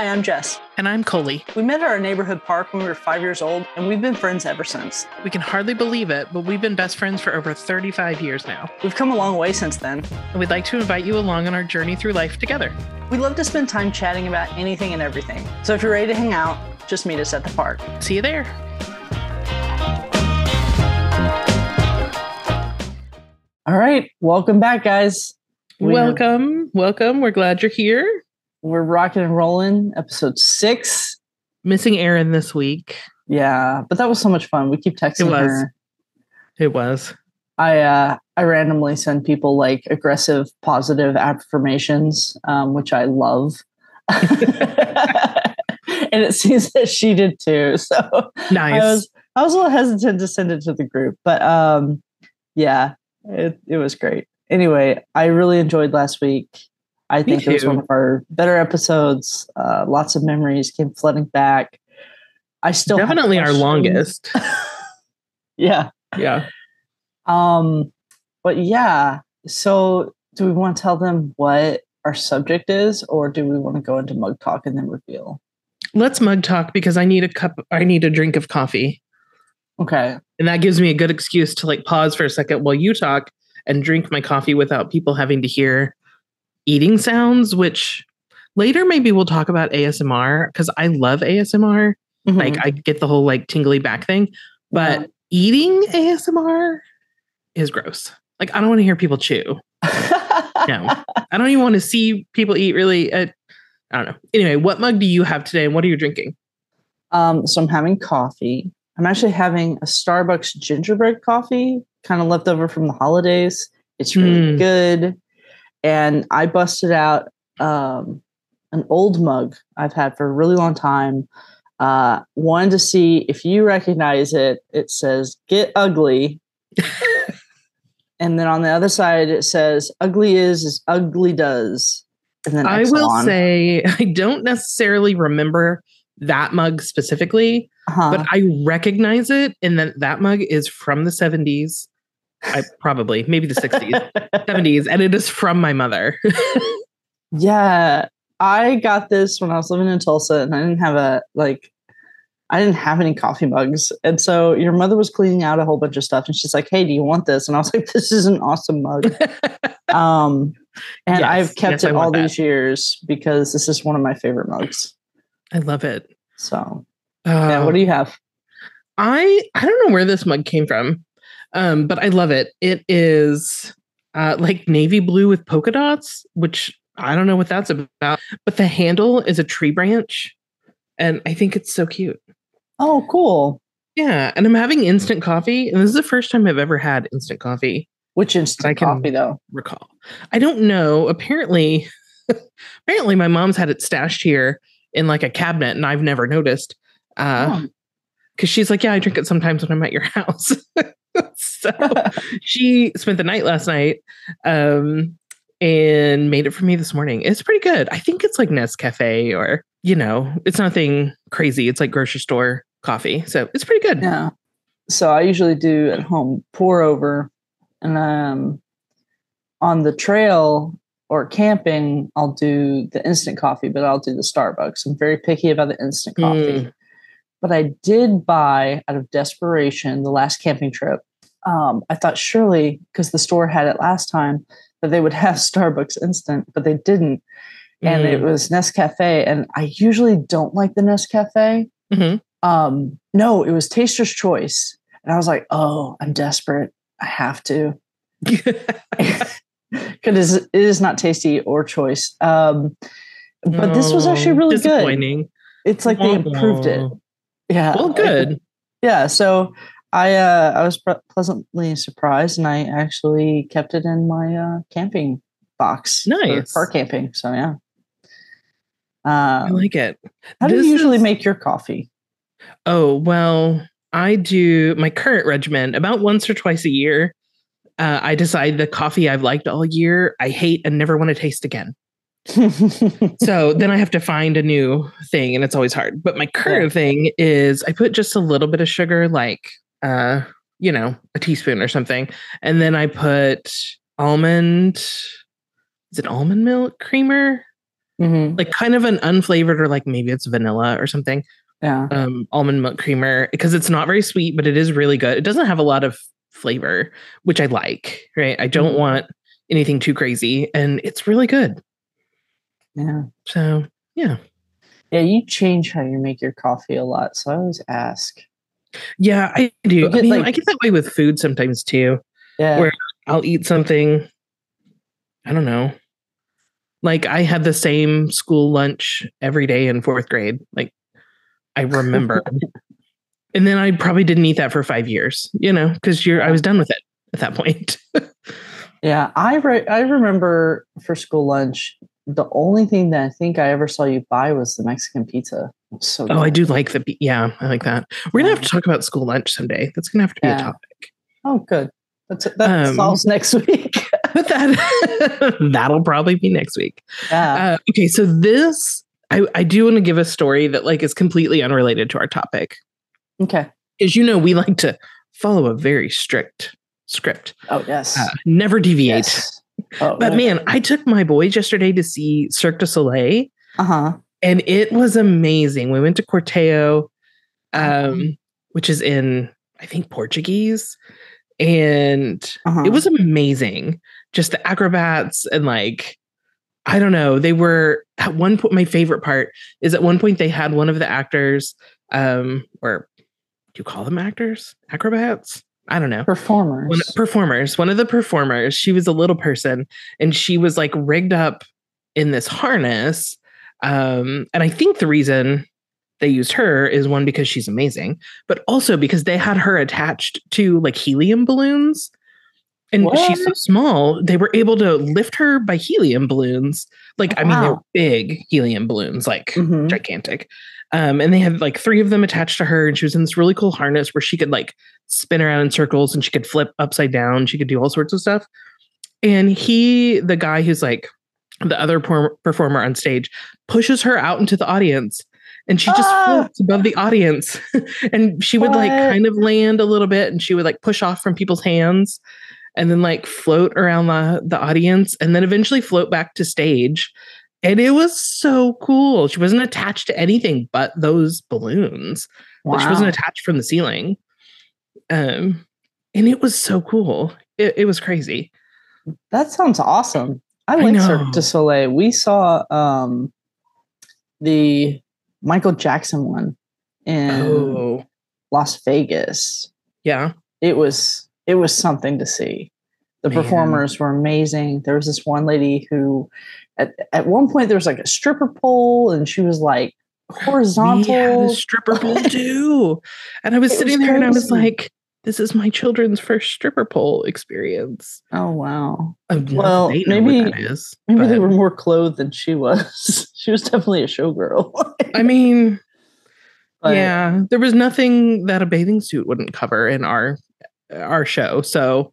Hi, I'm Jess. And I'm Coley. We met at our neighborhood park when we were five years old, and we've been friends ever since. We can hardly believe it, but we've been best friends for over 35 years now. We've come a long way since then. And we'd like to invite you along on our journey through life together. We love to spend time chatting about anything and everything. So if you're ready to hang out, just meet us at the park. See you there. All right. Welcome back, guys. We're, welcome. Welcome. We're glad you're here. We're rocking and rolling. Episode six. Missing Aaron this week. Yeah, but that was so much fun. We keep texting it was. her. It was. I uh I randomly send people like aggressive positive affirmations, um, which I love. and it seems that she did too. So nice. I was I was a little hesitant to send it to the group, but um yeah, it, it was great. Anyway, I really enjoyed last week. I think it was one of our better episodes. Uh, lots of memories came flooding back. I still definitely our longest. yeah. Yeah. Um, but yeah. So do we want to tell them what our subject is, or do we want to go into mug talk and then reveal? Let's mug talk because I need a cup I need a drink of coffee. Okay. And that gives me a good excuse to like pause for a second while you talk and drink my coffee without people having to hear eating sounds, which later maybe we'll talk about ASMR because I love ASMR. Mm-hmm. Like I get the whole like tingly back thing, but yeah. eating ASMR is gross. Like I don't want to hear people chew. no, I don't even want to see people eat. Really, uh, I don't know. Anyway, what mug do you have today, and what are you drinking? Um, so I'm having coffee. I'm actually having a Starbucks gingerbread coffee, kind of left over from the holidays. It's really mm. good and I busted out um, an old mug I've had for a really long time. Uh, wanted to see if you recognize it. It says "Get ugly," and then on the other side it says "Ugly is as ugly does." And then I will say I don't necessarily remember that mug specifically, uh-huh. but I recognize it, and that that mug is from the seventies. I probably maybe the 60s, 70s, and it is from my mother. yeah. I got this when I was living in Tulsa and I didn't have a like I didn't have any coffee mugs. And so your mother was cleaning out a whole bunch of stuff and she's like, Hey, do you want this? And I was like, This is an awesome mug. um and yes, I've kept yes, it all that. these years because this is one of my favorite mugs. I love it. So uh, yeah, what do you have? I I don't know where this mug came from. Um, but I love it. It is uh, like navy blue with polka dots, which I don't know what that's about. But the handle is a tree branch, and I think it's so cute. Oh, cool. Yeah, and I'm having instant coffee, and this is the first time I've ever had instant coffee. Which instant coffee, though? Recall? I don't know. Apparently, apparently, my mom's had it stashed here in like a cabinet, and I've never noticed. Uh, because she's like, yeah, I drink it sometimes when I'm at your house. so she spent the night last night um, and made it for me this morning. It's pretty good. I think it's like Nescafe or, you know, it's nothing crazy. It's like grocery store coffee. So it's pretty good. Yeah. So I usually do at home pour over and um on the trail or camping, I'll do the instant coffee, but I'll do the Starbucks. I'm very picky about the instant coffee. Mm. But I did buy out of desperation the last camping trip. Um, I thought surely because the store had it last time that they would have Starbucks instant, but they didn't. And mm. it was Nescafe, and I usually don't like the Nescafe. Mm-hmm. Um, no, it was Taster's Choice, and I was like, "Oh, I'm desperate. I have to." Because it is not tasty or choice. Um, but this was actually really good. It's like they improved it. Yeah. Well, good. Yeah. So I uh, I was pre- pleasantly surprised, and I actually kept it in my uh, camping box. Nice for camping. So yeah. Um, I like it. How this do you usually is... make your coffee? Oh well, I do my current regimen about once or twice a year. Uh, I decide the coffee I've liked all year I hate and never want to taste again so then I have to find a new thing and it's always hard. But my current yeah. thing is I put just a little bit of sugar, like uh, you know, a teaspoon or something. And then I put almond is it almond milk creamer? Mhm. like kind of an unflavored or like maybe it's vanilla or something Yeah. um, almond milk creamer because it's not very sweet, but it is really good. It doesn't have a lot of flavor, which I like. Right, I don't Mhm. want anything too crazy, and it's really good. Yeah. So yeah, Yeah. You change how you make your coffee a lot. So I always ask. Yeah, I do. I get, mean, like- I get that way with food sometimes too. Yeah. Where- I'll eat something. I don't know. Like I had the same school lunch every day in fourth grade. Like I remember. and then I probably didn't eat that for five years, you know, because you're I was done with it at that point. Yeah, I re- I remember for school lunch, the only thing that I think I ever saw you buy was the Mexican pizza. So oh, I do like the yeah, I like that. We're gonna have to talk about school lunch someday. That's gonna have to be Yeah. a topic. Oh, good. That's that Um, solves next week. But that that'll probably be next week. yeah. Uh, okay, so this I, I do want to give a story that like is completely unrelated to our topic. okay. As you know, we like to follow a very strict script. Oh yes. Uh, never deviate. yes. Oh, But man, I took my boys yesterday to see Cirque du Soleil. Uh huh. And it was amazing. We went to Corteo, Uh-huh. um, which is in I think Portuguese, and Uh-huh. it was amazing. Just the acrobats and like I don't know. They were at one point. My favorite part is at one point they had one of the actors, um, or do you call them actors? Acrobats? I don't know performers. one performers one of the performers she was a little person and she was like rigged up in this harness um and i think the reason they used her is one because she's amazing but also because they had her attached to like helium balloons and she's so small they were able to lift her by helium balloons like i mean they're big helium balloons like Mhm. gigantic. Um, and they had like three of them attached to her, and she was in this really cool harness where she could like spin around in circles and she could flip upside down. She could do all sorts of stuff. And he, the guy who's like the other performer on stage, pushes her out into the audience. And she just Ah! floats above the audience. and she would like kind of land a little bit and she would like push off from people's hands and then like float around the, the audience and then eventually float back to stage. And it was so cool. She wasn't attached to anything but those balloons. Like, she wasn't attached from the ceiling. Um, and it was so cool. It, it was crazy. That sounds awesome. I Cirque du Soleil. We saw um the Michael Jackson one in Oh, Las Vegas. yeah. It was it was something to see. The Man. performers were amazing. There was this one lady who at, at one point there was like a stripper pole and she was like We had a horizontal. stripper pole too. And I was It sitting there and I was like, this is my children's first stripper pole experience. Oh wow. Well, maybe- what that is. Maybe they were more clothed than she was. she was definitely a showgirl. I mean, But- yeah, there was nothing that a bathing suit wouldn't cover in our our show, so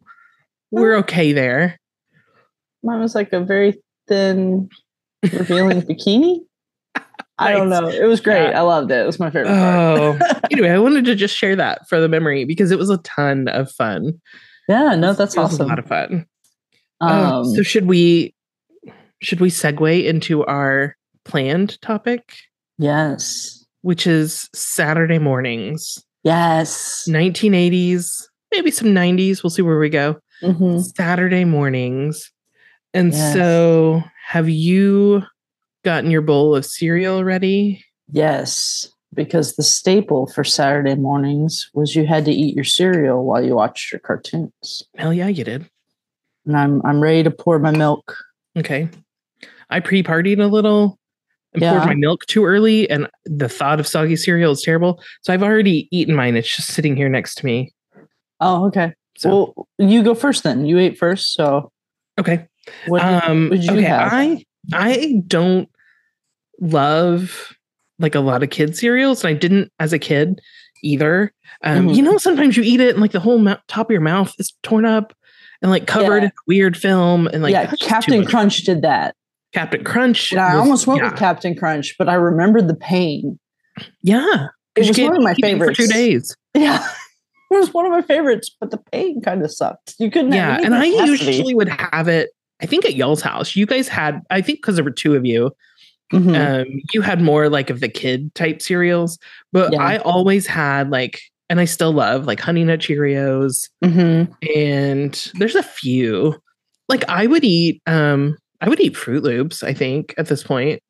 we're okay there. Mine was like a very thin, revealing bikini. I don't know. It was great. Yeah. I loved it. It was my favorite part. Oh, anyway, I wanted to just share that for the memory because it was a ton of fun. yeah, no, that's It was awesome. A lot of fun. Um, Um, so should we should we segue into our planned topic, yes, which is Saturday mornings, yes. 1980s, maybe some 90s. We'll see where we go. Mhm. Saturday mornings. And Yes. so, have you gotten your bowl of cereal ready? Yes, because the staple for Saturday mornings was you had to eat your cereal while you watched your cartoons. Hell yeah, you did. And I'm I'm ready to pour my milk. Okay. I pre partied a little and poured my milk too early, and the thought of soggy cereal is terrible. So, I've already eaten mine. It's just sitting here next to me. Oh, okay. So, Well, you go first then. You ate first, so okay. what? did- um what'd you okay have? i i don't love like a lot of kid cereals and i didn't as a kid either um Mhm. you know sometimes you eat it and like the whole top of your mouth is torn up and like covered Yeah. in weird film and like yeah, Captain. Crunch did that. captain crunch And I was- almost went yeah, with Captain Crunch, but I remembered the pain. yeah It was one of my favorites. for two days Yeah. It was one of my favorites, but the pain kind of sucked. You couldn't yeah have and i anything. It has to be. usually would have it i think at y'all's house you guys had i think because there were two of you Mhm. Um, you had more like of the kid type cereals, but Yeah. I always had like, and I still love like Honey Nut Cheerios, Mhm. and there's a few. Like I would eat, um, I would eat Froot Loops. I think at this point,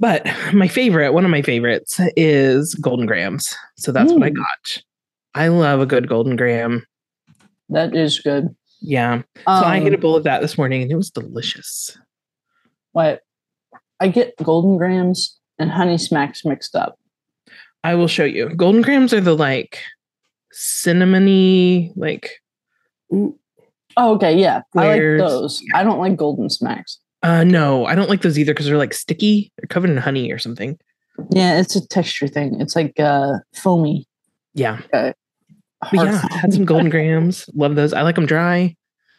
but my favorite, one of my favorites, is Golden Grahams. So that's what I got. I love a good Golden Graham. That is good. Yeah. So I ate a Um, bowl of that this morning, and it was delicious. What? I get golden grahams and honey smacks mixed up. I will show you. Golden grahams are the like cinnamony, like ooh, Oh, okay, yeah, I like those. I don't like golden smacks. uh no, I don't like those either because they're like sticky. They're covered in honey or something. Yeah, it's a texture thing. It's like uh foamy. Yeah. But yeah, I had some golden grahams. Love those. I like them dry.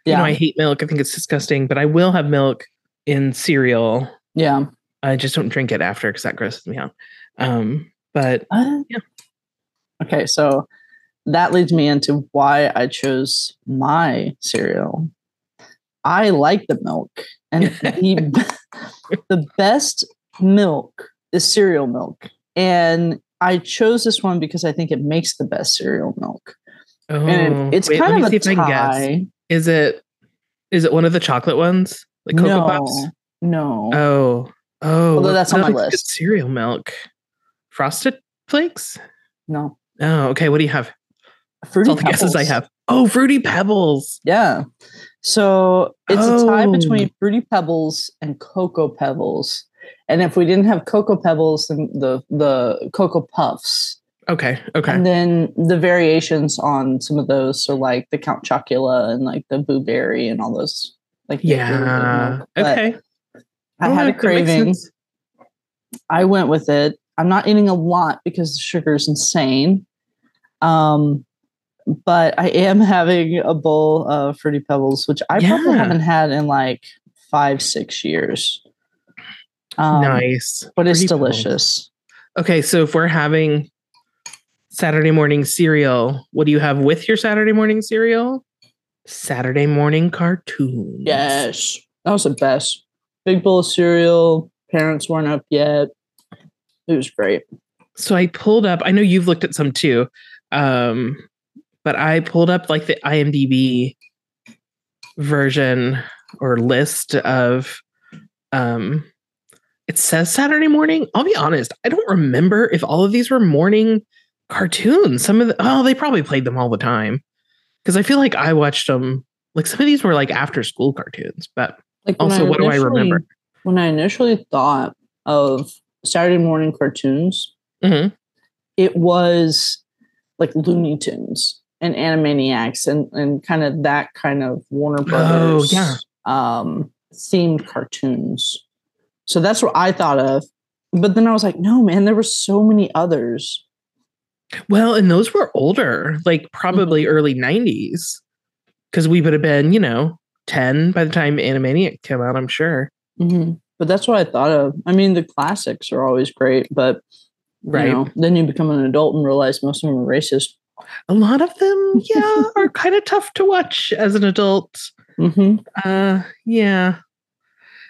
You Yeah, know, I hate milk. I think it's disgusting, but I will have milk in cereal. Yeah. I just don't drink it after because that grosses me out. Um, but Uh, Yeah. Okay, so that leads me into why I chose my cereal. I like the milk, and the, the best milk is cereal milk. And I chose this one because I think it makes the best cereal milk. oh, And it's wait, kind of a if I can guess. tie. Is it is it one of the chocolate ones? Like Cocoa no, Puffs? No. Oh, oh, Although that's on my list. Cereal milk, frosted flakes. no. Oh, okay. What do you have? That's Fruity all the guesses I have. Oh, fruity pebbles. Yeah. So it's a tie Oh. between Fruity Pebbles and Cocoa Pebbles. And if we didn't have Cocoa Pebbles, then the the Cocoa Puffs. Okay, okay. And then the variations on some of those, so like the Count Chocula and like the Boo Berry and all those. Like the really good yeah. Okay. I had a right, that makes craving. I went with it. I'm not eating a lot because the sugar is insane. Um, but I am having a bowl of Fruity Pebbles, which I probably haven't had in like five, six years. Um, nice. But it's delicious. Okay, so if we're having Saturday morning cereal, what do you have with your Saturday morning cereal? Saturday morning cartoons. Yes. That was the best. Big bowl of cereal. Parents weren't up yet. It was great. So I pulled up, I know you've looked at some too. Um, but I pulled up like the IMDb version or list of um it says Saturday morning. I'll be honest, I don't remember if all of these were morning cartoons. Some of the oh, they probably played them all the time. Because I feel like I watched them like some of these were like after school cartoons, but Like also what do I remember? When I initially thought of Saturday morning cartoons, Mhm. it was like Looney Tunes and Animaniacs and, and kind of that kind of Warner Brothers Oh, yeah. um, themed cartoons. So that's what I thought of. But then I was like, no, man, there were so many others. Well, and those were older, like probably early 90s. Because we would have been, you know, 10 by the time Animaniac came out, I'm sure. But that's what I thought of. I mean, the classics are always great, but Right. you know, then you become an adult and realize most of them are racist. A lot of them, yeah, are kind of tough to watch as an adult. Mm-hmm. Uh yeah.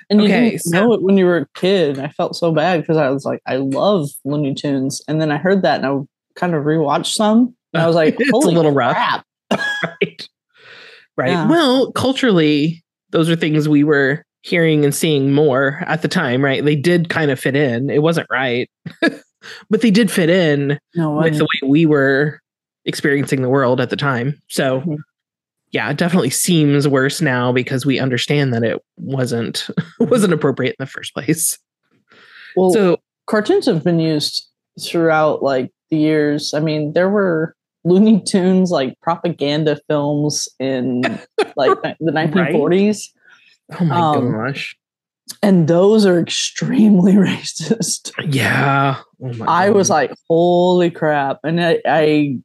And you didn't so- know it when you were a kid. I felt so bad because I was like, I love Looney Tunes, and then I heard that and I kind of rewatched some, and I was like, It's a Holy little rough. Right. Right. Yeah. Well, culturally, those are things we were hearing and seeing more at the time, right? They did kind of fit in. It wasn't right. but they did fit in No with the way we were experiencing the world at the time. So, Mhm. yeah, it definitely seems worse now because we understand that it wasn't wasn't appropriate in the first place. Well, So, cartoons have been used throughout like the years. I mean, there were Looney Tunes like propaganda films in like the 1940s, oh my Um, gosh, and those are extremely racist. yeah. Oh my I was like, holy crap. And I, I,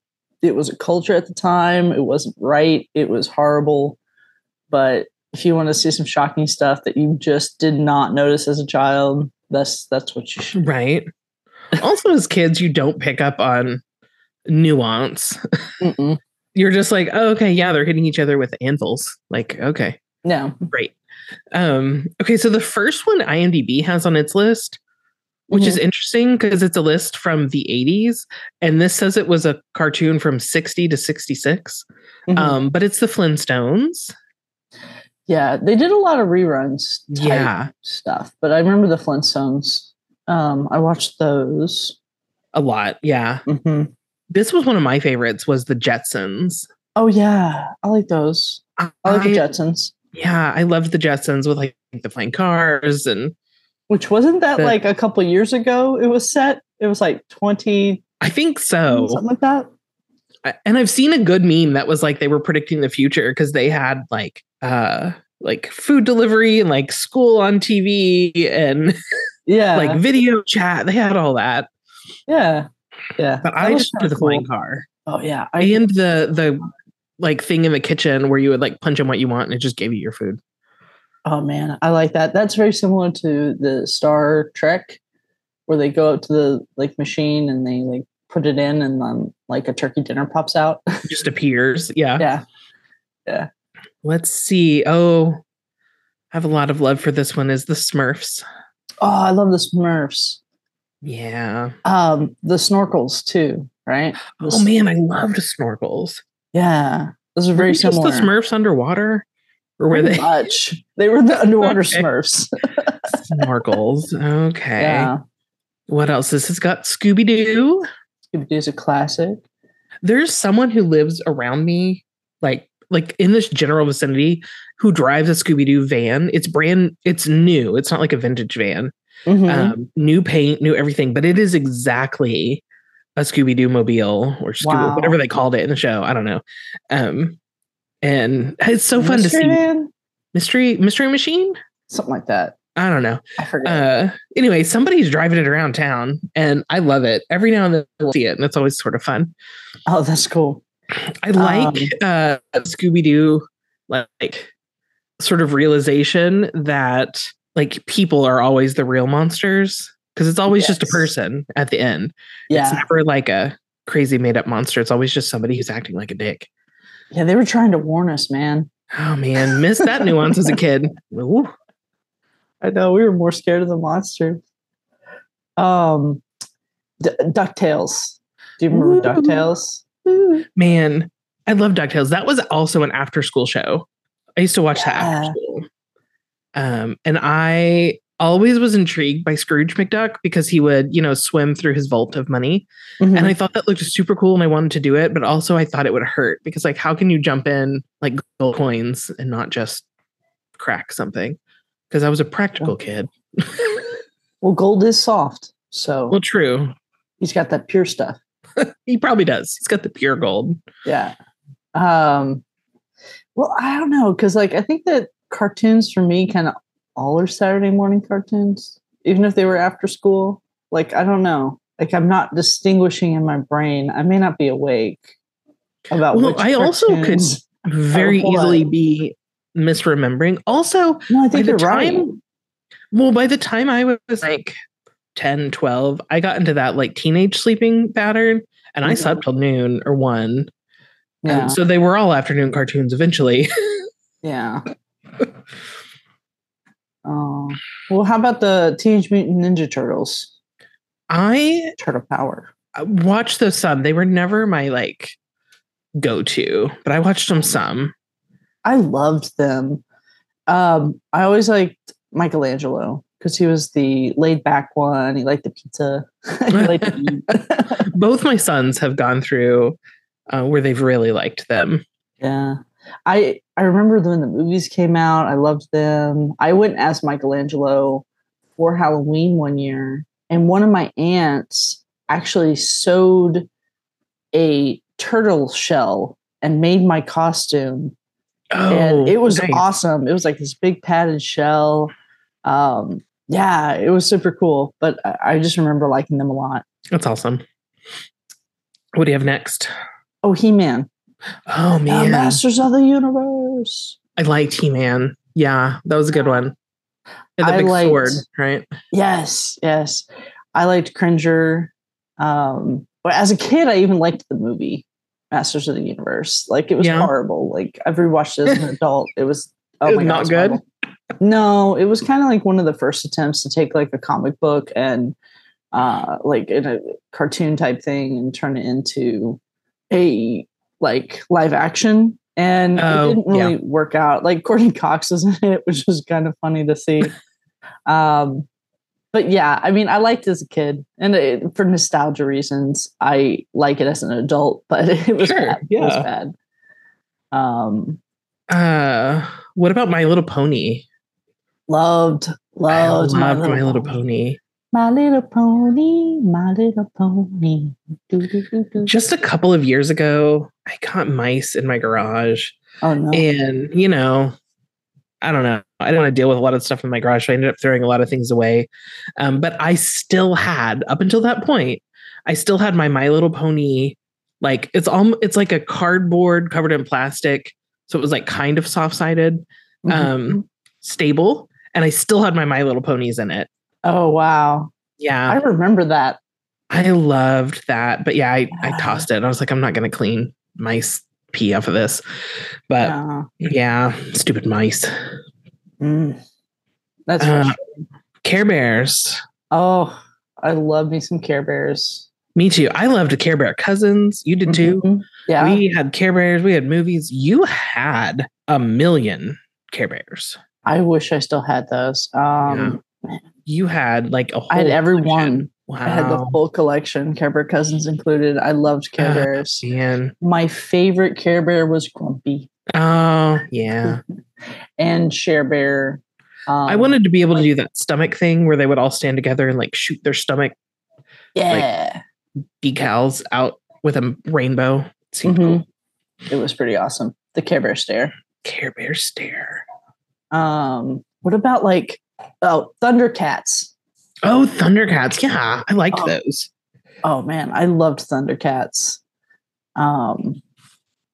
it was a culture at the time. It wasn't right. It was horrible. But if you want to see some shocking stuff that you just did not notice as a child, that's that's what you should. right. Also, as kids, you don't pick up on nuance. You're just like, oh, okay, yeah, they're hitting each other with anvils. Like, okay, No. great. Um, okay, so the first one IMDb has on its list, which is interesting because it's a list from the 80s, and this says it was a cartoon from 60 to 66. Mhm. Um, but it's the Flintstones. yeah, they did a lot of reruns. Yeah. stuff, but I remember the Flintstones. Um, I watched those. A lot, yeah. hmm This was one of my favorites. Was the Jetsons? Oh yeah, I like those. I like the Jetsons. yeah, I loved the Jetsons with like the flying cars and Which wasn't that The- like a couple years ago? It was set. It was like twenty I think so. something like that. I- and I've seen a good meme that was like they were predicting the future because they had like uh like food delivery and like school on TV and Yeah, like video chat. They had all that. yeah, yeah. But I just the cool. flying car. Oh yeah, I And the the like thing in the kitchen where you would like punch in what you want and it just gave you your food. Oh man, I like that. That's very similar to the Star Trek, where they go up to the like machine and they like put it in, and then like a turkey dinner pops out. Just appears. Yeah. Yeah. yeah, Let's see. Oh, I have a lot of love for this one is the Smurfs. Oh, I love the Smurfs. Yeah. Um, the snorkels too, right? The Oh man, I loved snorkels. yeah, those are very Were similar. the Smurfs underwater? Or were Pretty they much. They were the underwater Okay. Smurfs. snorkels? Okay. Yeah, What else? This has got Scooby Doo. Scooby Doo is a classic. There's someone who lives around me, like like in this general vicinity, who drives a Scooby Doo van. It's brand, it's new. It's not like a vintage van. Mhm. Um, new paint, new everything, but it is exactly a Scooby Doo mobile or Scooby, Wow. whatever they called it in the show. I don't know. Um, and it's so fun Mystery to see Man? mystery mystery machine. something like that. I don't know. I forget. Uh, anyway, somebody's driving it around town, and I love it. Every now and then we'll see it, and it's always sort of fun. oh, that's cool. I like Um, uh, Scooby Doo, like sort of realization that like people are always the real monsters because it's always just a person at the end. Yeah, It's never like a crazy made up monster. It's always just somebody who's acting like a dick. yeah. They were trying to warn us, man. Oh man, missed that nuance as a kid. Ooh. I know we were more scared of the monsters. Um, D- Ducktales. Do you remember Ooh. Ducktales? Man, I love DuckTales. That was also an after school show. I used to watch that after school. Um, and I always was intrigued by Scrooge McDuck because he would, you know, swim through his vault of money. Mhm. And I thought that looked super cool and I wanted to do it, but also I thought it would hurt because like how can you jump in like gold coins and not just crack something? Because I was a practical kid. well, gold is soft, so well, true. he's got that pure stuff. He probably does. He's got the pure gold. Yeah. Um, well, I don't know because like I think that cartoons for me kind of all are Saturday morning cartoons, even if they were after school. Like I don't know. Like I'm not distinguishing in my brain. I may not be awake about. Well, I also could very easily be misremembering. Also, No, I by think the you're right. time well by the time i was like 10 12 i got into that like teenage sleeping pattern and i Mhm. slept till noon or one Yeah, so they were all afternoon cartoons eventually yeah. Oh well, how about the Teenage Mutant Ninja Turtles? i Turtle Power. I watched those some they were never my like go-to but i watched them some I loved them. Um, I always liked Michelangelo because he was the laid back one. He liked the pizza. liked both my sons have gone through uh, where they've really liked them yeah. I I remember when the movies came out, I loved them. I went as Michelangelo for Halloween one year, and one of my aunts actually sewed a turtle shell and made my costume and it was Oh, nice. awesome. It was like this big padded shell. Um, yeah, it was super cool. But I just remember liking them a lot. that's awesome what do you have next Oh, He Man, oh man Masters of the Universe. I liked He Man. Yeah, that was a good one. And the I big liked- sword, right? Yes, yes. I liked Cringer. Um, but as a kid, I even liked the movie Masters of the Universe. Like it was Yeah. horrible. Like I've rewatched it as an adult. It was oh It was god, not was good? No, it was kind of like one of the first attempts to take like a comic book and uh like in a cartoon type thing and turn it into a like live action. And Oh, it didn't really work out. Like Courteney Cox was in it, which was kind of funny to see. um but yeah, I mean, I liked it as a kid, and it, for nostalgia reasons, I like it as an adult. But it was Sure, bad. It was yeah. bad. Um, Uh, what about My Little Pony? loved, loved, loved My Little Pony. My little pony, my little pony. Do, do, do. Just a couple of years ago, I caught mice in my garage, Oh no! and you know, I don't know. I didn't want to deal with a lot of stuff in my garage, so I ended up throwing a lot of things away. Um, but I still had, up until that point, I still had my My Little Pony. Like it's all, it's like a cardboard covered in plastic, so it was like kind of soft sided, Mhm. um, stable, and I still had my My Little Ponies in it. Oh wow! Yeah, I remember that. I loved that. But yeah, I, I tossed it. I was like, I'm not going to clean mice pee off of this. But Uh, yeah, stupid mice. mm. That's Uh. Care Bears. oh, I love me some Care Bears. Me too. I loved Care Bear Cousins. You did too. Mhm. Yeah, We had Care Bears. We had movies. You had a million Care Bears. I wish I still had those. Um, You had like a whole I had every one. Wow. I had the full collection, Care Bear Cousins included. I loved Care Uh, Bears. Man. My favorite Care Bear was Grumpy Oh, yeah. and Share Bear. Um, I wanted to be able to do that stomach thing where they would all stand together and like shoot their stomach yeah, decals out with a rainbow. Seemed cool. It was pretty awesome. The Care Bear stare. Care Bear stare. Um, what about like oh Thundercats? Oh, Thundercats. Yeah, I liked Oh. those. Oh man, I loved Thundercats. Um,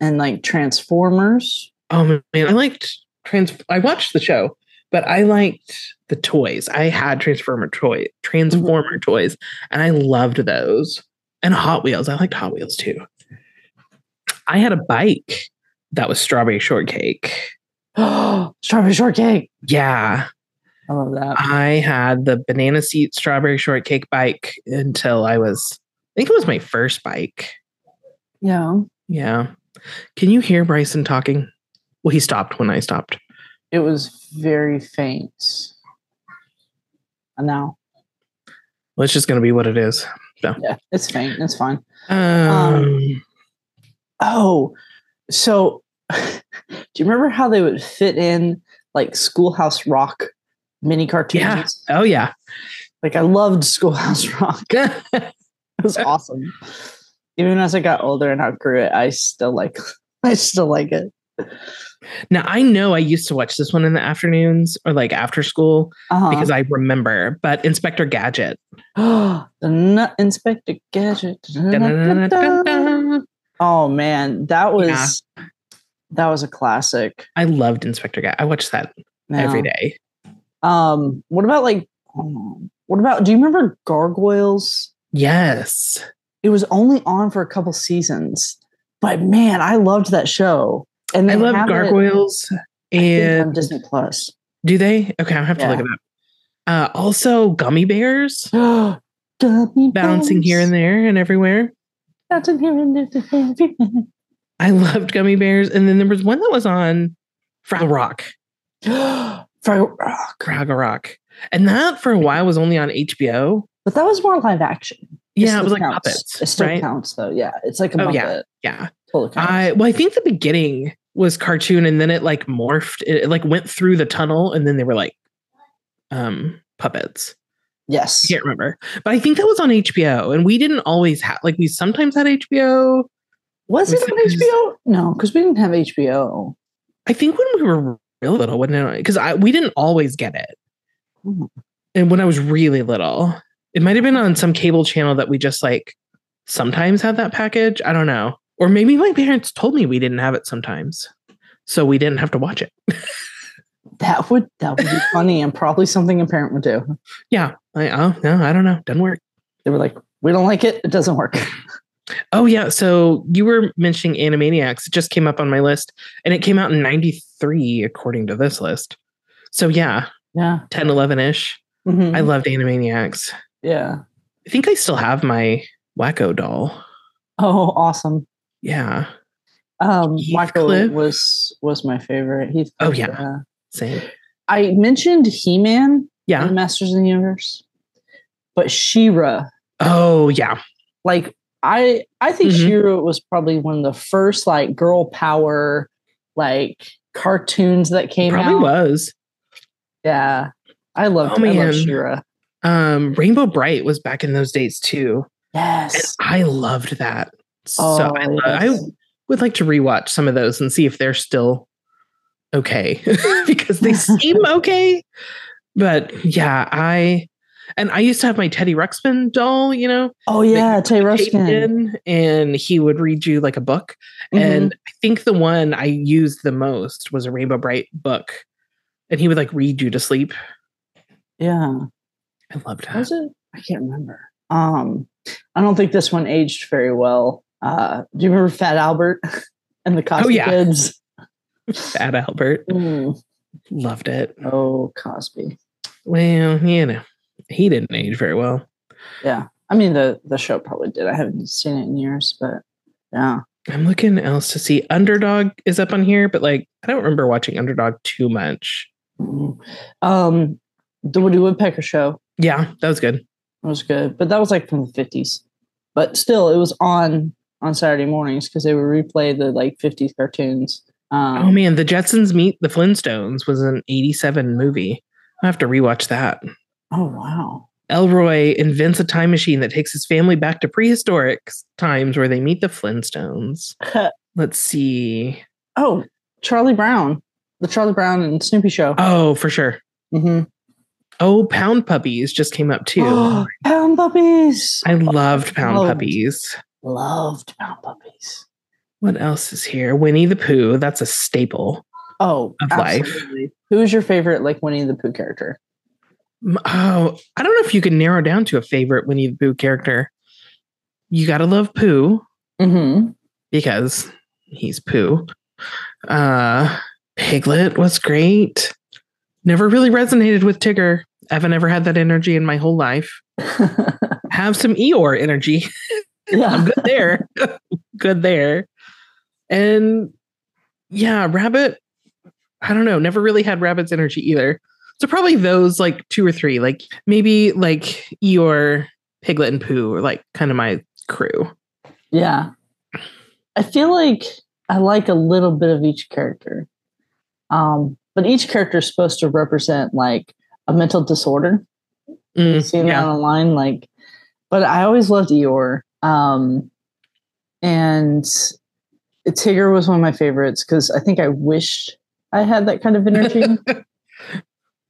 and like Transformers. Oh man, I liked trans. I watched the show, but I liked the toys. I had Transformer toy, Transformer toys, and I loved those. And Hot Wheels. I liked Hot Wheels too. I had a bike that was strawberry shortcake. Oh, strawberry shortcake. Yeah, I love that. I had the banana seat strawberry shortcake bike until I was, I think it was my first bike. Yeah, Yeah. Can you hear Bryson talking? Well, he stopped when I stopped. it was very faint. And now, Well, it's just going to be what it is. yeah, it's faint. It's fine. Um, Oh, so do you remember how they would fit in like Schoolhouse Rock mini cartoons? Yeah. oh, yeah. Like I loved Schoolhouse Rock. It was awesome. Even as I got older and outgrew it, I still like I still like it. now, I know I used to watch this one in the afternoons or like after school Uh-huh. because I remember, but Inspector Gadget. Oh, the Nut Inspector Gadget. Oh man, that was that was a classic. I loved Inspector Gadget. I watched that every day. Um, what about like what about do you remember Gargoyles? Yes. It was only on for a couple seasons, but man, I loved that show. And I love it, Gargoyles. I think, And Disney Plus. do they? Okay, I have to look Yeah. it up. Uh, also, gummy bears Gummy bouncing here and there and everywhere. Bouncing here and there. I loved gummy bears. And then there was one that was on Fraggle Rock. Fraggle Rock. Fraggle Rock. And that for a while was only on HBO. But that was more live action. Yeah, it was like counts. puppets. It still right? counts though. Yeah, it's like a Oh, Muppet. yeah. Yeah. Totally. I well, I think the beginning was cartoon and then it like morphed. It, it, like went through the tunnel and then they were like um puppets. yes. I can't remember. But I think that was on HBO. And we didn't always have like we sometimes had HBO. Was We it on HBO? No, because we didn't have HBO. I think when we were real little, it? Because I we didn't always get it. Hmm. And when I was really little, it might have been on some cable channel that we just like sometimes had that package. I don't know. Or maybe my parents told me we didn't have it sometimes. So we didn't have to watch it. That would that would be funny and probably something a parent would do. Yeah. I, oh, no, I don't know. Doesn't work. They were like, "We don't like it. It doesn't work." Oh, yeah. So you were mentioning Animaniacs. It just came up on my list and it came out in 93, according to this list. So yeah, Yeah. 10, 11 ish. Mhm. I loved Animaniacs. yeah. I think I still have my Wakko doll. Oh, awesome. Yeah, Um, Wakko was was my favorite. Heathcliff, Oh, yeah. same. I mentioned He Man Yeah. in Masters of the Universe, but She-Ra, Oh yeah. like I I think Mhm. She-Ra was probably one of the first like girl power like cartoons that came Probably out. was. Yeah, I love Oh, I love She-Ra. Um, Rainbow Brite was back in those days too. And Yes. I loved that. So Oh, I, lo- I would like to rewatch some of those and see if they're still okay because they seem okay. But yeah, I and I used to have my Teddy Ruxpin doll, you know, oh yeah, Teddy Tay put tape Ruskin. in, and he would read you like a book. Mhm. And I think the one I used the most was a Rainbow Brite book, and he would like read you to sleep. yeah. I loved that. Was it? I can't remember. Um, I don't think this one aged very well. Uh, do you remember Fat Albert and the Cosby Oh, yeah. Kids? Fat Albert Mm. loved it. Oh, Cosby. Well, you know, he didn't age very well. Yeah, I mean the the show probably did. I haven't seen it in years, but yeah. I'm looking else to see. Underdog is up on here, but like I don't remember watching Underdog too much. Mm. Um, the Woody Woodpecker show Yeah, that was good. It was good, but that was like from the fifties. But still, it was on on Saturday mornings because they would replay the like fifties cartoons. Um, Oh man, The Jetsons Meet the Flintstones was an 87 movie. I have to rewatch that. Oh wow. Elroy invents a time machine that takes his family back to prehistoric times where they meet the Flintstones. Let's see. oh, Charlie Brown, the Charlie Brown and Snoopy show. Oh, for sure. Mm-hmm. Oh, Pound Puppies just came up too. Pound puppies. I loved Pound Loved. Puppies. Loved pound puppies. What else is here? Winnie the Pooh. That's a staple. Oh, Of life. Who's your favorite like Winnie the Pooh character? Oh, I don't know if you can narrow down to a favorite Winnie the Pooh character. You gotta love Pooh Mm-hmm. because he's Pooh. Uh, Piglet was great. Never really resonated with Tigger. I haven't ever had that energy in my whole life. Have some Eeyore energy. I'm yeah. good there. good there. And yeah, Rabbit. I don't know. Never really had Rabbit's energy either. So probably those like two or three, like maybe like Eeyore, Piglet, and Pooh are like kind of my crew. Yeah. I feel like I like a little bit of each character. Um, but each character is supposed to represent like a mental disorder. Mm, Seen that yeah. online, like, but I always loved Eeyore. Um, and Tigger was one of my favorites because I think I wished I had that kind of energy.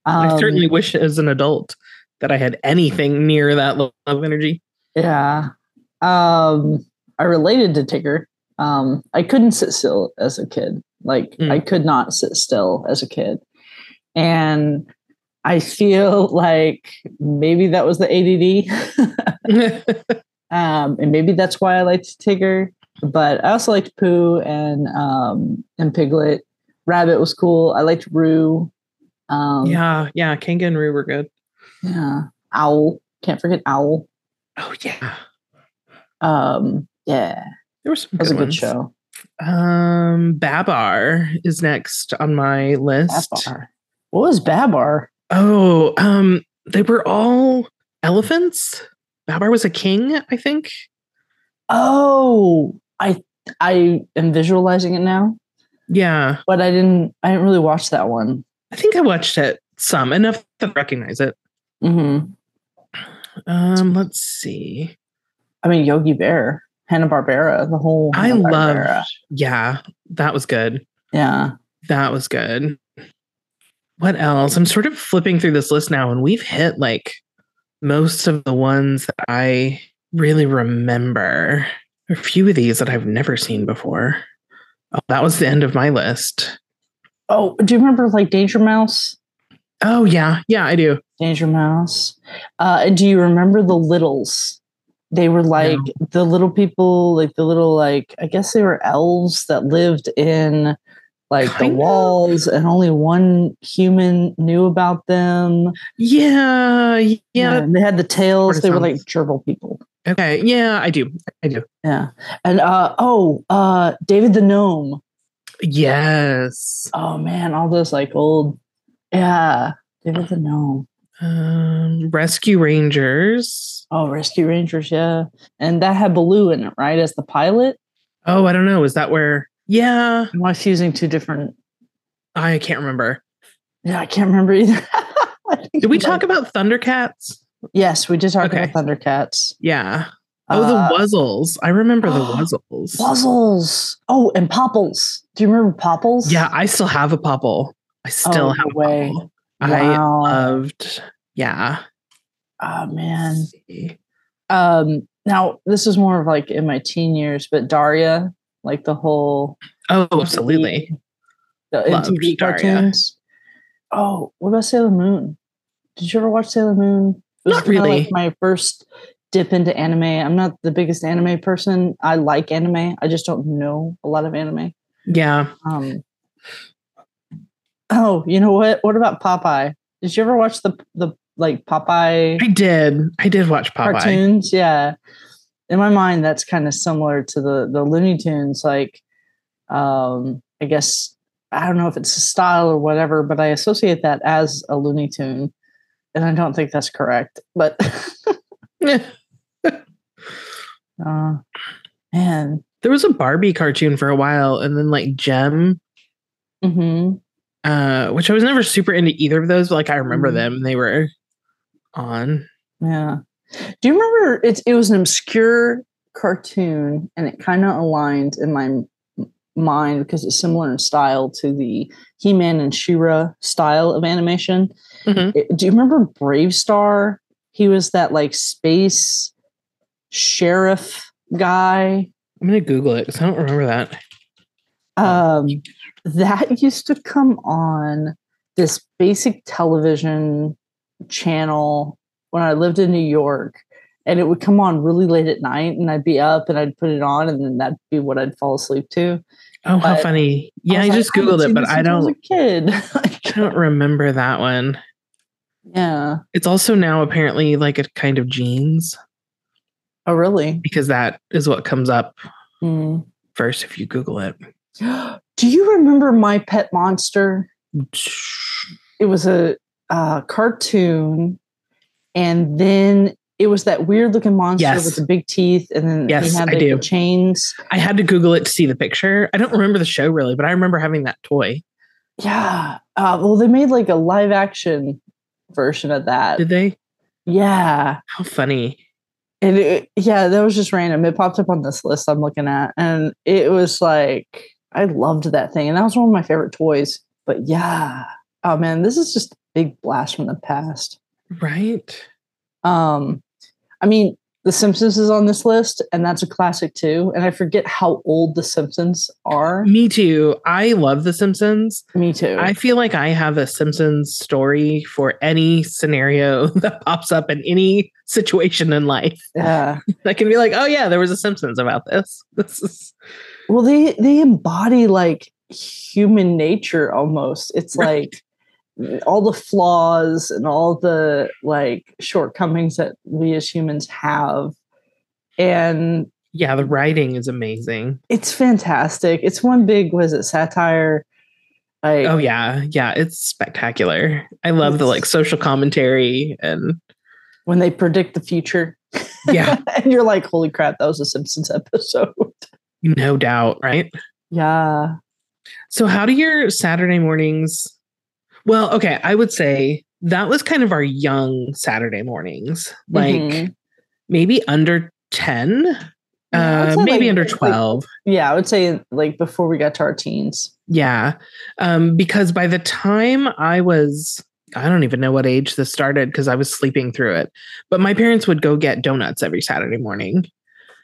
I Um, certainly wish as an adult that I had anything near that level of energy. Yeah. Um, I related to Tigger. Um, I couldn't sit still as a kid. Like Mm. I could not sit still as a kid. And I feel like maybe that was the ADD. um, and maybe that's why I liked Tigger. But I also liked Pooh and um, and Piglet. Rabbit was cool. I liked Roo. Um, yeah, yeah. Kanga and Roo were good. yeah. Owl. Can't forget Owl. Oh yeah, Um, yeah. there were some That was good a good ones. show. Um, Babar is next on my list. Babar. What was Babar? Oh, um, they were all elephants. Babar was a king, I think. Oh, I I am visualizing it now, Yeah, but I didn't I didn't really watch that one. I think I watched it some enough to recognize it. hmm Um, let's see. I mean Yogi Bear, Hanna Barbera, the whole. I love. Yeah, that was good. Yeah. That was good. What else? I'm sort of flipping through this list now, and we've hit like most of the ones that I really remember. A few of these that I've never seen before. Oh, that was the end of my list. Oh, do you remember like Danger Mouse? Oh yeah, yeah, I do. Danger Mouse. Uh, and do you remember the Littles? They were like the little people, like the little like I guess they were elves that lived in like Kind the of. walls, and only one human knew about them. Yeah, yeah. and they had the tails. Of They were like gerbil people. Okay, yeah, I do. I do. Yeah, and uh oh, uh David the gnome. Yes. Oh man, all those like old, yeah, David the gnome. Um, Rescue Rangers. Oh, Rescue Rangers, yeah, and that had Baloo in it, right, as the pilot. Oh, I don't know. Is that where? Yeah, Am I fusing two different? I can't remember. Yeah, I can't remember either. Did we talk about Thundercats? Yes, we did talk Okay. about Thundercats. Yeah. Oh, Uh, the Wuzzles. I remember the Wuzzles. Wuzzles. Oh, and Popples. Do you remember Popples? Yeah, I still have a Popple. I still Oh, have no way. Popple. I loved. Yeah. oh man. Um. Now this is more of like in my teen years, but Daria, like the whole Oh, absolutely. the Loved MTV Daria. cartoons. Oh, what about Sailor Moon? Did you ever watch Sailor Moon? Not really. Like my first dip into anime. I'm not the biggest anime person. I like anime. I just don't know a lot of anime. Yeah. Um. Oh, you know what? What about Popeye? Did you ever watch the the like Popeye I did. I did watch Popeye. cartoons? Yeah. In my mind, that's kind of similar to the the Looney Tunes. Like, um, I guess I don't know if it's a style or whatever, but I associate that as a Looney Tune, and I don't think that's correct. But uh, man, there was a Barbie cartoon for a while, and then like Jem, hmm uh, which I was never super into either of those, but like I remember Mhm. them. They were on. Yeah. Do you remember it's it was an obscure cartoon and it kind of aligned in my mind because it's similar in style to the He-Man and She-Ra style of animation. Mhm. It- do you remember BraveStarr? He was that like space sheriff guy. I'm gonna Google it because I don't remember that. Um that used to come on this basic television channel when I lived in New York. And it would come on really late at night, and I'd be up and I'd put it on, and then that'd be what I'd fall asleep to. Oh, how funny! Yeah, I, like, just haven't googled it, but I don't. a kid. I don't remember that one. yeah. It's also now apparently like a kind of jeans Oh, really? because that is what comes up Hmm. first if you Google it. Do you remember My Pet Monster? It was a uh, cartoon, and then it was that weird looking monster Yes. with the big teeth, and then Yes, he had I the do. chains. I had to Google it to see the picture. I don't remember the show really, but I remember having that toy. Yeah. Uh, well, they made like a live action version of that. Did they? Yeah. How funny! And it, yeah, that was just random. It popped up on this list I'm looking at, and it was like I loved that thing, and that was one of my favorite toys. But yeah, oh man, this is just a big blast from the past. Right? Um, I mean, The Simpsons is on this list, and that's a classic too. And I forget how old The Simpsons are. Me too. I love The Simpsons. Me too. I feel like I have a Simpsons story for any scenario that pops up in any situation in life. yeah. I can be like, oh yeah, there was a Simpsons about this. This is Well, they they embody like human nature almost. It's Right. like all the flaws and all the like shortcomings that we as humans have. And yeah, the writing is amazing. it's fantastic. It's one big was it satire? Like Oh yeah, yeah, it's spectacular. I love the like social commentary and when they predict the future. Yeah. and you're like, holy crap, that was a Simpsons episode. no doubt, right? yeah. So how do your Saturday mornings? Well, okay, I would say that was kind of our young Saturday mornings. Like Mhm. maybe under 10, Yeah, uh maybe like- under like- 12. Yeah, I would say like before we got to our teens. Yeah. Um, because by the time I was, I don't even know what age this started because I was sleeping through it. But my parents would go get donuts every Saturday morning.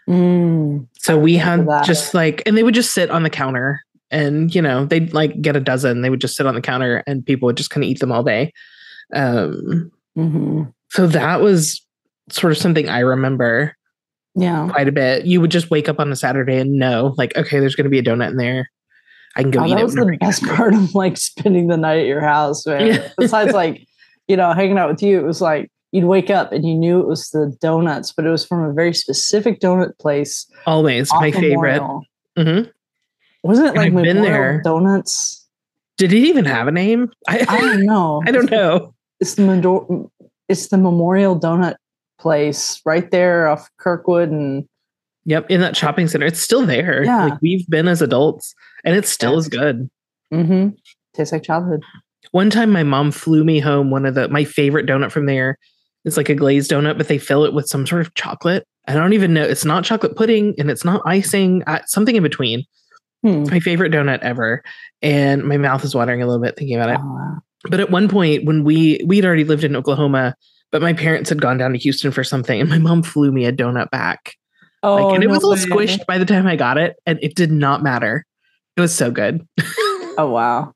Mm. So we had that. just like, and they would just sit on the counter and, you know, they'd like get a dozen. They would just sit on the counter and people would just kind of eat them all day. Um, hmm so that was sort of something I remember Yeah. quite a bit. You would just wake up on a Saturday and know, like, okay, there's going to be a donut in there. I can go Oh, eat that it was the best part of like spending the night at your house, man. Yeah. Besides, like, you know, hanging out with you, it was like you'd wake up and you knew it was the donuts, but it was from a very specific donut place. Always my favorite. Memorial. Wasn't it like I've been Memorial there. Donuts? Did it even have a name? I, I don't know. I don't know. It's the it's the Memorial Donut place right there off Kirkwood and Yep, in that shopping center, it's still there. Yeah. Like we've been as adults, and it's still as good. mm-hmm. tastes like childhood. One time, my mom flew me home one of the my favorite donut from there. It's like a glazed donut, but they fill it with some sort of chocolate. I don't even know. It's not chocolate pudding, and it's not icing. Uh, something in between. Hmm. My favorite donut ever, and my mouth is watering a little bit thinking about it. Wow. But at one point, when we we'd already lived in Oklahoma, but my parents had gone down to Houston for something, and my mom flew me a donut back. Oh, Like, and it was a little way. squished by the time I got it, and it did not matter. It was so good. Oh wow.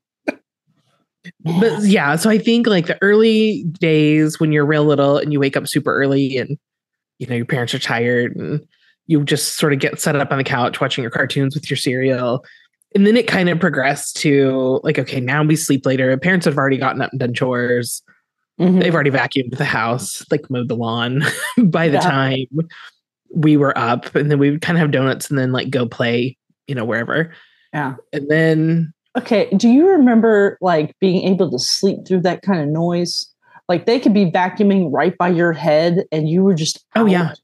But yeah, so I think like the early days when you're real little and you wake up super early and you know your parents are tired and you just sort of get set up on the couch watching your cartoons with your cereal. And then it kind of progressed to like, okay, now we sleep later. Parents have already gotten up and done chores. Mhm. They've already vacuumed the house, like mowed the lawn by the Yeah. time we were up. And then we would kind of have donuts and then like go play, you know, wherever. Yeah. And then Okay. Do you remember like being able to sleep through that kind of noise? Like they could be vacuuming right by your head and you were just Oh, yeah.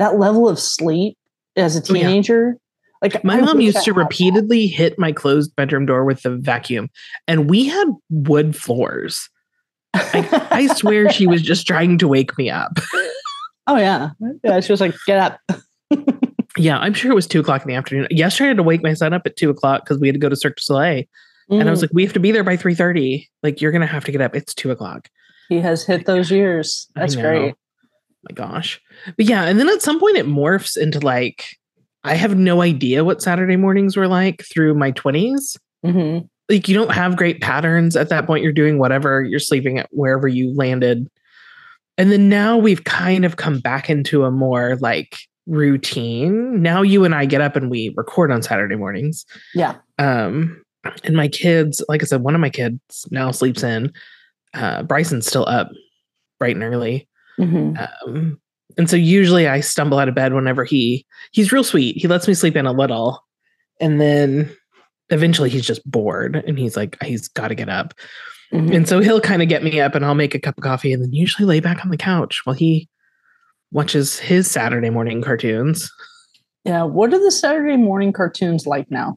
That level of sleep as a Oh, yeah. teenager. Like My I mom used to had that. repeatedly hit my closed bedroom door with the vacuum, and we had wood floors. I, I swear she was just trying to wake me up. oh yeah. Yeah. She was like, get up. Yeah, I'm sure it was two o'clock in the afternoon. Yesterday, I had to wake my son up at two o'clock because we had to go to Cirque du Soleil, and I was Mm, like, "We have to be there by three thirty. Like, you're gonna have to get up. It's two o'clock." he has hit those years. That's great. My gosh, but yeah, and then at some point it morphs into like I have no idea what Saturday mornings were like through my twenties. hmm like you don't have great patterns at that point. You're doing whatever you're sleeping at wherever you landed. And then now we've kind of come back into a more like routine. Now you and i get up and we record on saturday mornings. Yeah. um and my kids like i said one of my kids now sleeps in. Uh bryson's still up bright and early hmm um and so usually i stumble out of bed whenever he he's real sweet he lets me sleep in a little and then eventually he's just bored and he's like he's got to get up Mhm. and so he'll kind of get me up and i'll make a cup of coffee and then usually lay back on the couch while he watches his saturday morning cartoons Yeah. What are the Saturday morning cartoons like now?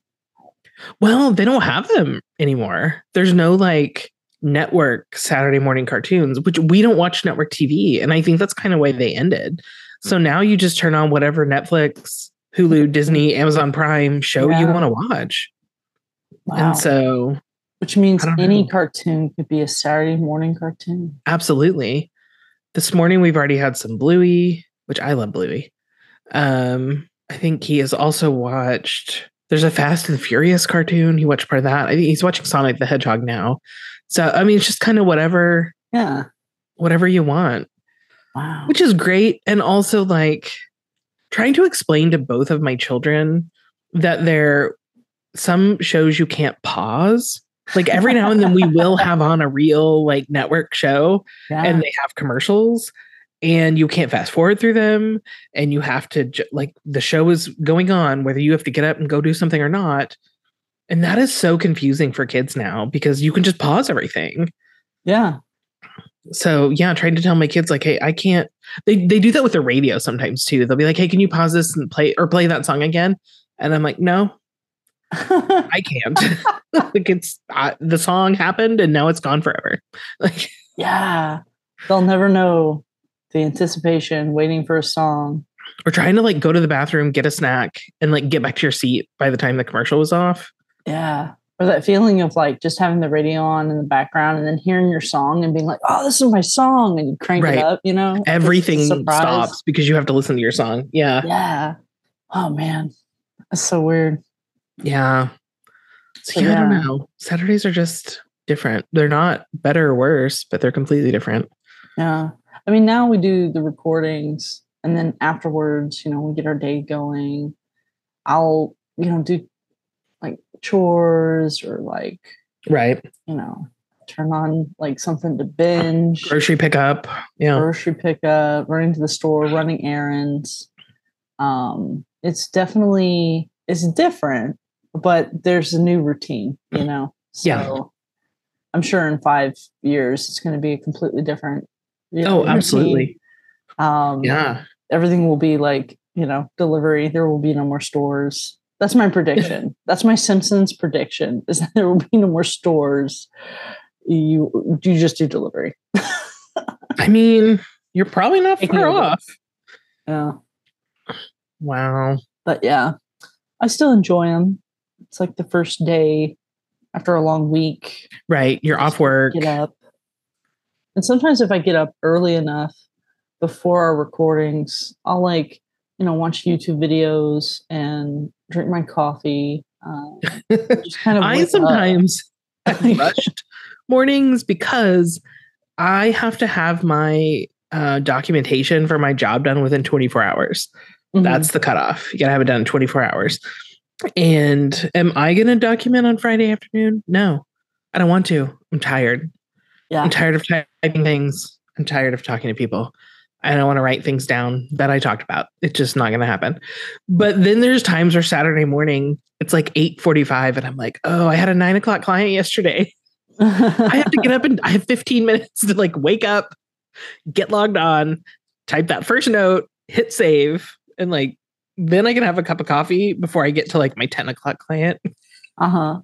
well they don't have them anymore there's no like network saturday morning cartoons which we don't watch network tv and i think that's kind of why they ended. So now you just turn on whatever netflix hulu disney amazon prime show you want to watch. Wow. and so Which means any know. cartoon could be a Saturday morning cartoon. absolutely. This morning we've already had some bluey which i love bluey. Um i think he has also watched there's a fast and furious cartoon. He watched part of that. I think he's watching sonic the hedgehog now. So i mean it's just kind of whatever Yeah. whatever you want. Wow. which is great. And also like trying to explain to both of my children that there some shows you can't pause. Like every now and then we will have on a real like network show yeah. and they have commercials and you can't fast forward through them and you have to like the show is going on whether you have to get up and go do something or not. And that is so confusing for kids now because you can just pause everything. Yeah. so yeah trying to tell my kids like hey i can't they they do that with the radio sometimes too. They'll be like hey can you pause this and play or play that song again? And i'm like no. I can't. Like it's uh, the song happened and now it's gone forever. Like yeah. They'll never know the anticipation waiting for a song. or trying to like go to the bathroom get a snack and like get back to your seat by the time the commercial was off Yeah. Or that feeling of like just having the radio on in the background and then hearing your song and being like, oh, this is my song. And you crank Right. it up, you know? Everything stops because you have to listen to your song yeah Yeah. Oh, man. That's so weird. yeah so So, yeah, i don't know saturdays are just different they're not better or worse but they're completely different Yeah. I mean, now we do the recordings and then afterwards, you know, we get our day going. I'll, you know, do like chores or like Right. you know turn on like something to binge Grocery pickup. Yeah. grocery pickup running to the store running errands um it's definitely it's different but there's a new routine you know so Yeah. i'm sure in five years it's going to be a completely different you know, Oh, absolutely. um Yeah. everything will be like you know delivery there will be no more stores that's my prediction that's my simpsons prediction is that there will be no more stores you you just do delivery I mean, you're probably not Taking far off. yeah Wow. but yeah i still enjoy them it's like the first day after a long week Right. You're off work. get up and sometimes if i get up early enough before our recordings i'll like you know watch youtube videos and drink my coffee um, just kind of I sometimes have rushed mornings because I have to have my uh, documentation for my job done within 24 hours. Mhm. That's the cutoff. You gotta have it done in 24 hours. And am I gonna document on Friday afternoon? No, I don't want to. I'm tired. yeah I'm tired of typing things. I'm tired of talking to people. I don't want to write things down that I talked about. It's just not going to happen. But then there's times where Saturday morning it's like 8:45, and I'm like, oh, I had a nine o'clock client yesterday. I have to get up and I have 15 minutes to like wake up, get logged on, type that first note, hit save, and like then I can have a cup of coffee before I get to like my 10 o'clock client. uh-huh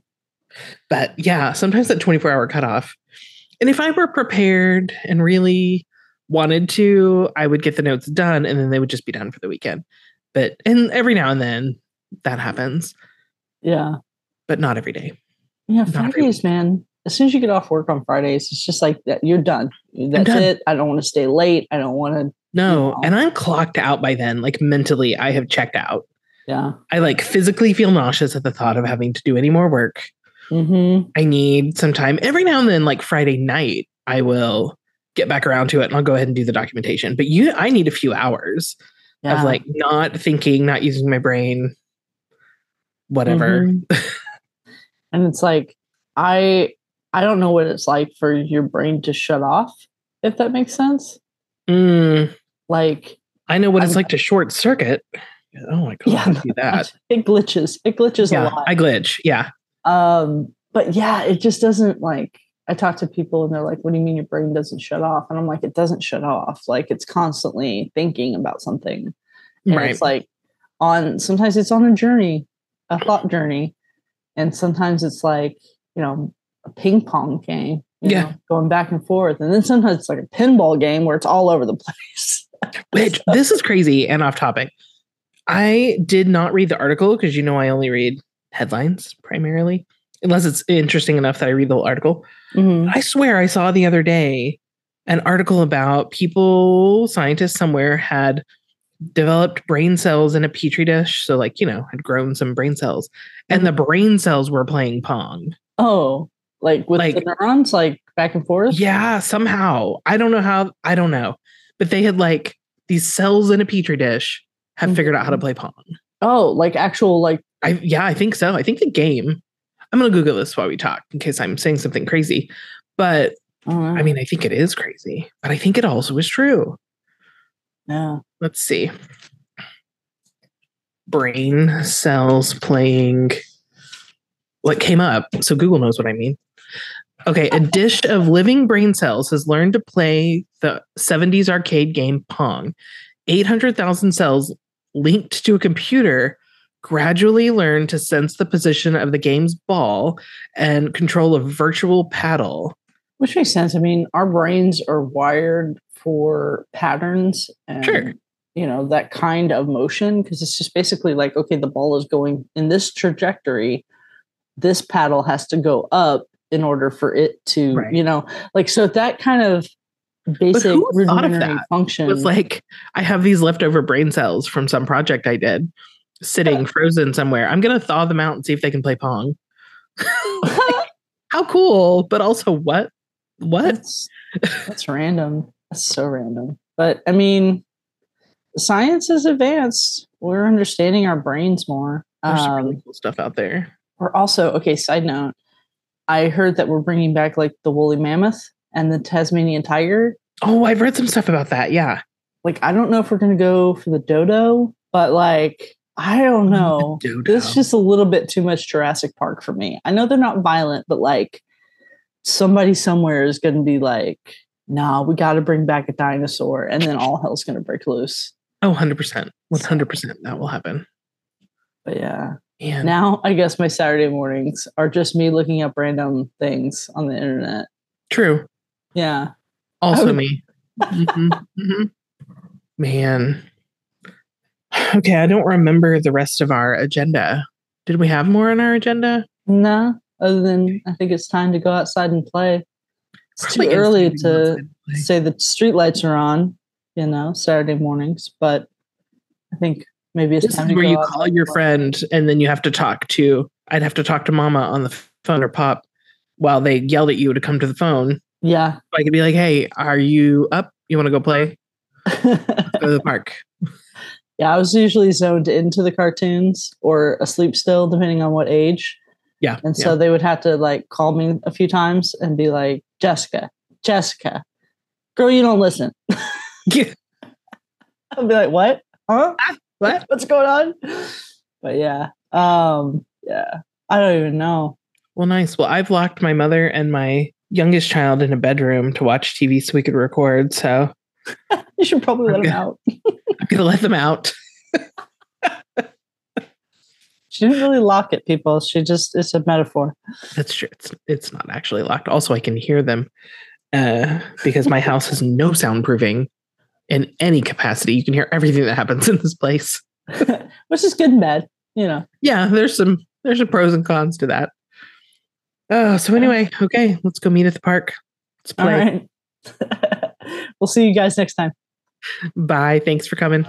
But yeah, sometimes that 24 hour cutoff. And if I were prepared and really wanted to, I would get the notes done and then they would just be done for the weekend. But and every now and then that happens, yeah but not every day. yeah Not fridays man as soon as you get off work on fridays it's just like that you're done that's done. it i don't want to stay late i don't want to No, Yeah. and I'm clocked out by then. Like mentally, I have checked out. yeah I like physically feel nauseous at the thought of having to do any more work. Mm-hmm. I need some time. Every now and then, like Friday night, I will get back around to it and I'll go ahead and do the documentation. But you I need a few hours yeah of like not thinking, not using my brain, whatever. Mhm. and it's like i i don't know what it's like for your brain to shut off if that makes sense Mm, like I know what it's I'm- like to short circuit. Oh my god, Yeah, I do that. it glitches it glitches a lot I glitch. Yeah. Um but yeah it just doesn't like i talk to people and they're like what do you mean your brain doesn't shut off and i'm like it doesn't shut off like it's constantly thinking about something and right. it's like on sometimes it's on a journey a thought journey and sometimes it's like you know a ping pong game you Yeah. know, going back and forth and then sometimes it's like a pinball game where it's all over the place Which this is crazy and off topic. I did not read the article because you know I only read headlines primarily, unless it's interesting enough that I read the whole article. Mhm. I swear I saw the other day an article about people, scientists somewhere had developed brain cells in a petri dish. So, like, you know, had grown some brain cells, and the brain cells were playing Pong. oh like with the Like- neurons like back and forth Yeah, somehow. I don't know how, I don't know. But they had like these cells in a petri dish have figured out how to play Pong. oh like actual like I yeah, I think so. I think the game. I'm gonna Google this while we talk in case I'm saying something crazy. But oh, I, don't. I mean, I think it is crazy, but I think it also is true. yeah Let's see. Brain cells playing what came up. So Google knows what I mean. Okay, a dish of living brain cells has learned to play the 70s arcade game Pong. 800,000 cells linked to a computer gradually learn to sense the position of the game's ball and control a virtual paddle. Which makes sense. I mean, our brains are wired for patterns and Sure. you know that kind of motion because it's just basically like, okay, the ball is going in this trajectory. This paddle has to go up in order for it to, Right. you know, like so that kind of basic thought of rudimentary that? function. was like I have these leftover brain cells from some project I did sitting frozen somewhere. I'm gonna thaw them out and see if they can play Pong. How cool, but also what? What? that's that's random. That's so random. But I mean, science is advanced. We're understanding our brains more. There's some Um, really cool stuff out there. Or also, okay, side note, I heard that we're bringing back like the woolly mammoth and the Tasmanian tiger. Oh, I've read some stuff about that. Yeah. Like, I don't know if we're going to go for the dodo, but like, I don't know. Dodo. This is just a little bit too much Jurassic Park for me. I know they're not violent, but like, somebody somewhere is going to be like, nah, we got to bring back a dinosaur. And then all hell's going to break loose. Oh, 100%. 100% that will happen. But yeah. Now, I guess my Saturday mornings are just me looking up random things on the internet. true. Yeah. Also would- me. Mhm, mhm. Man. Okay, I don't remember the rest of our agenda. Did we have more on our agenda? No, other than I think it's time to go outside and play. It's Probably too early to say the street lights are on, you know, Saturday mornings, but I think maybe it's This time is to where you call your play. friend and then you have to talk to I'd have to talk to mama on the phone or pop while they yelled at you to come to the phone. Yeah. So I could be like, hey, are you up? You want to go play? Go to the park. Yeah, I was usually zoned into the cartoons or asleep still, depending on what age. Yeah. And so they would have to like call me a few times and be like, Jessica, Jessica, girl, you don't listen. yeah. I'd be like, what? Huh? What? What's going on? But yeah. Um, yeah. I don't even know. Well, nice. Well, I've locked my mother and my youngest child in a bedroom to watch TV so we could record. So You should probably let him out. I'm gonna let them out. She didn't really lock it, people. She just it's a metaphor. That's true. It's it's not actually locked. Also, I can hear them uh, because my house has no soundproofing in any capacity. You can hear everything that happens in this place. Which is good and bad, you know. Yeah, there's some there's some pros and cons to that. Oh, so anyway, okay, let's go meet at the park. Let's play. right. we'll see you guys next time. Bye. Thanks for coming.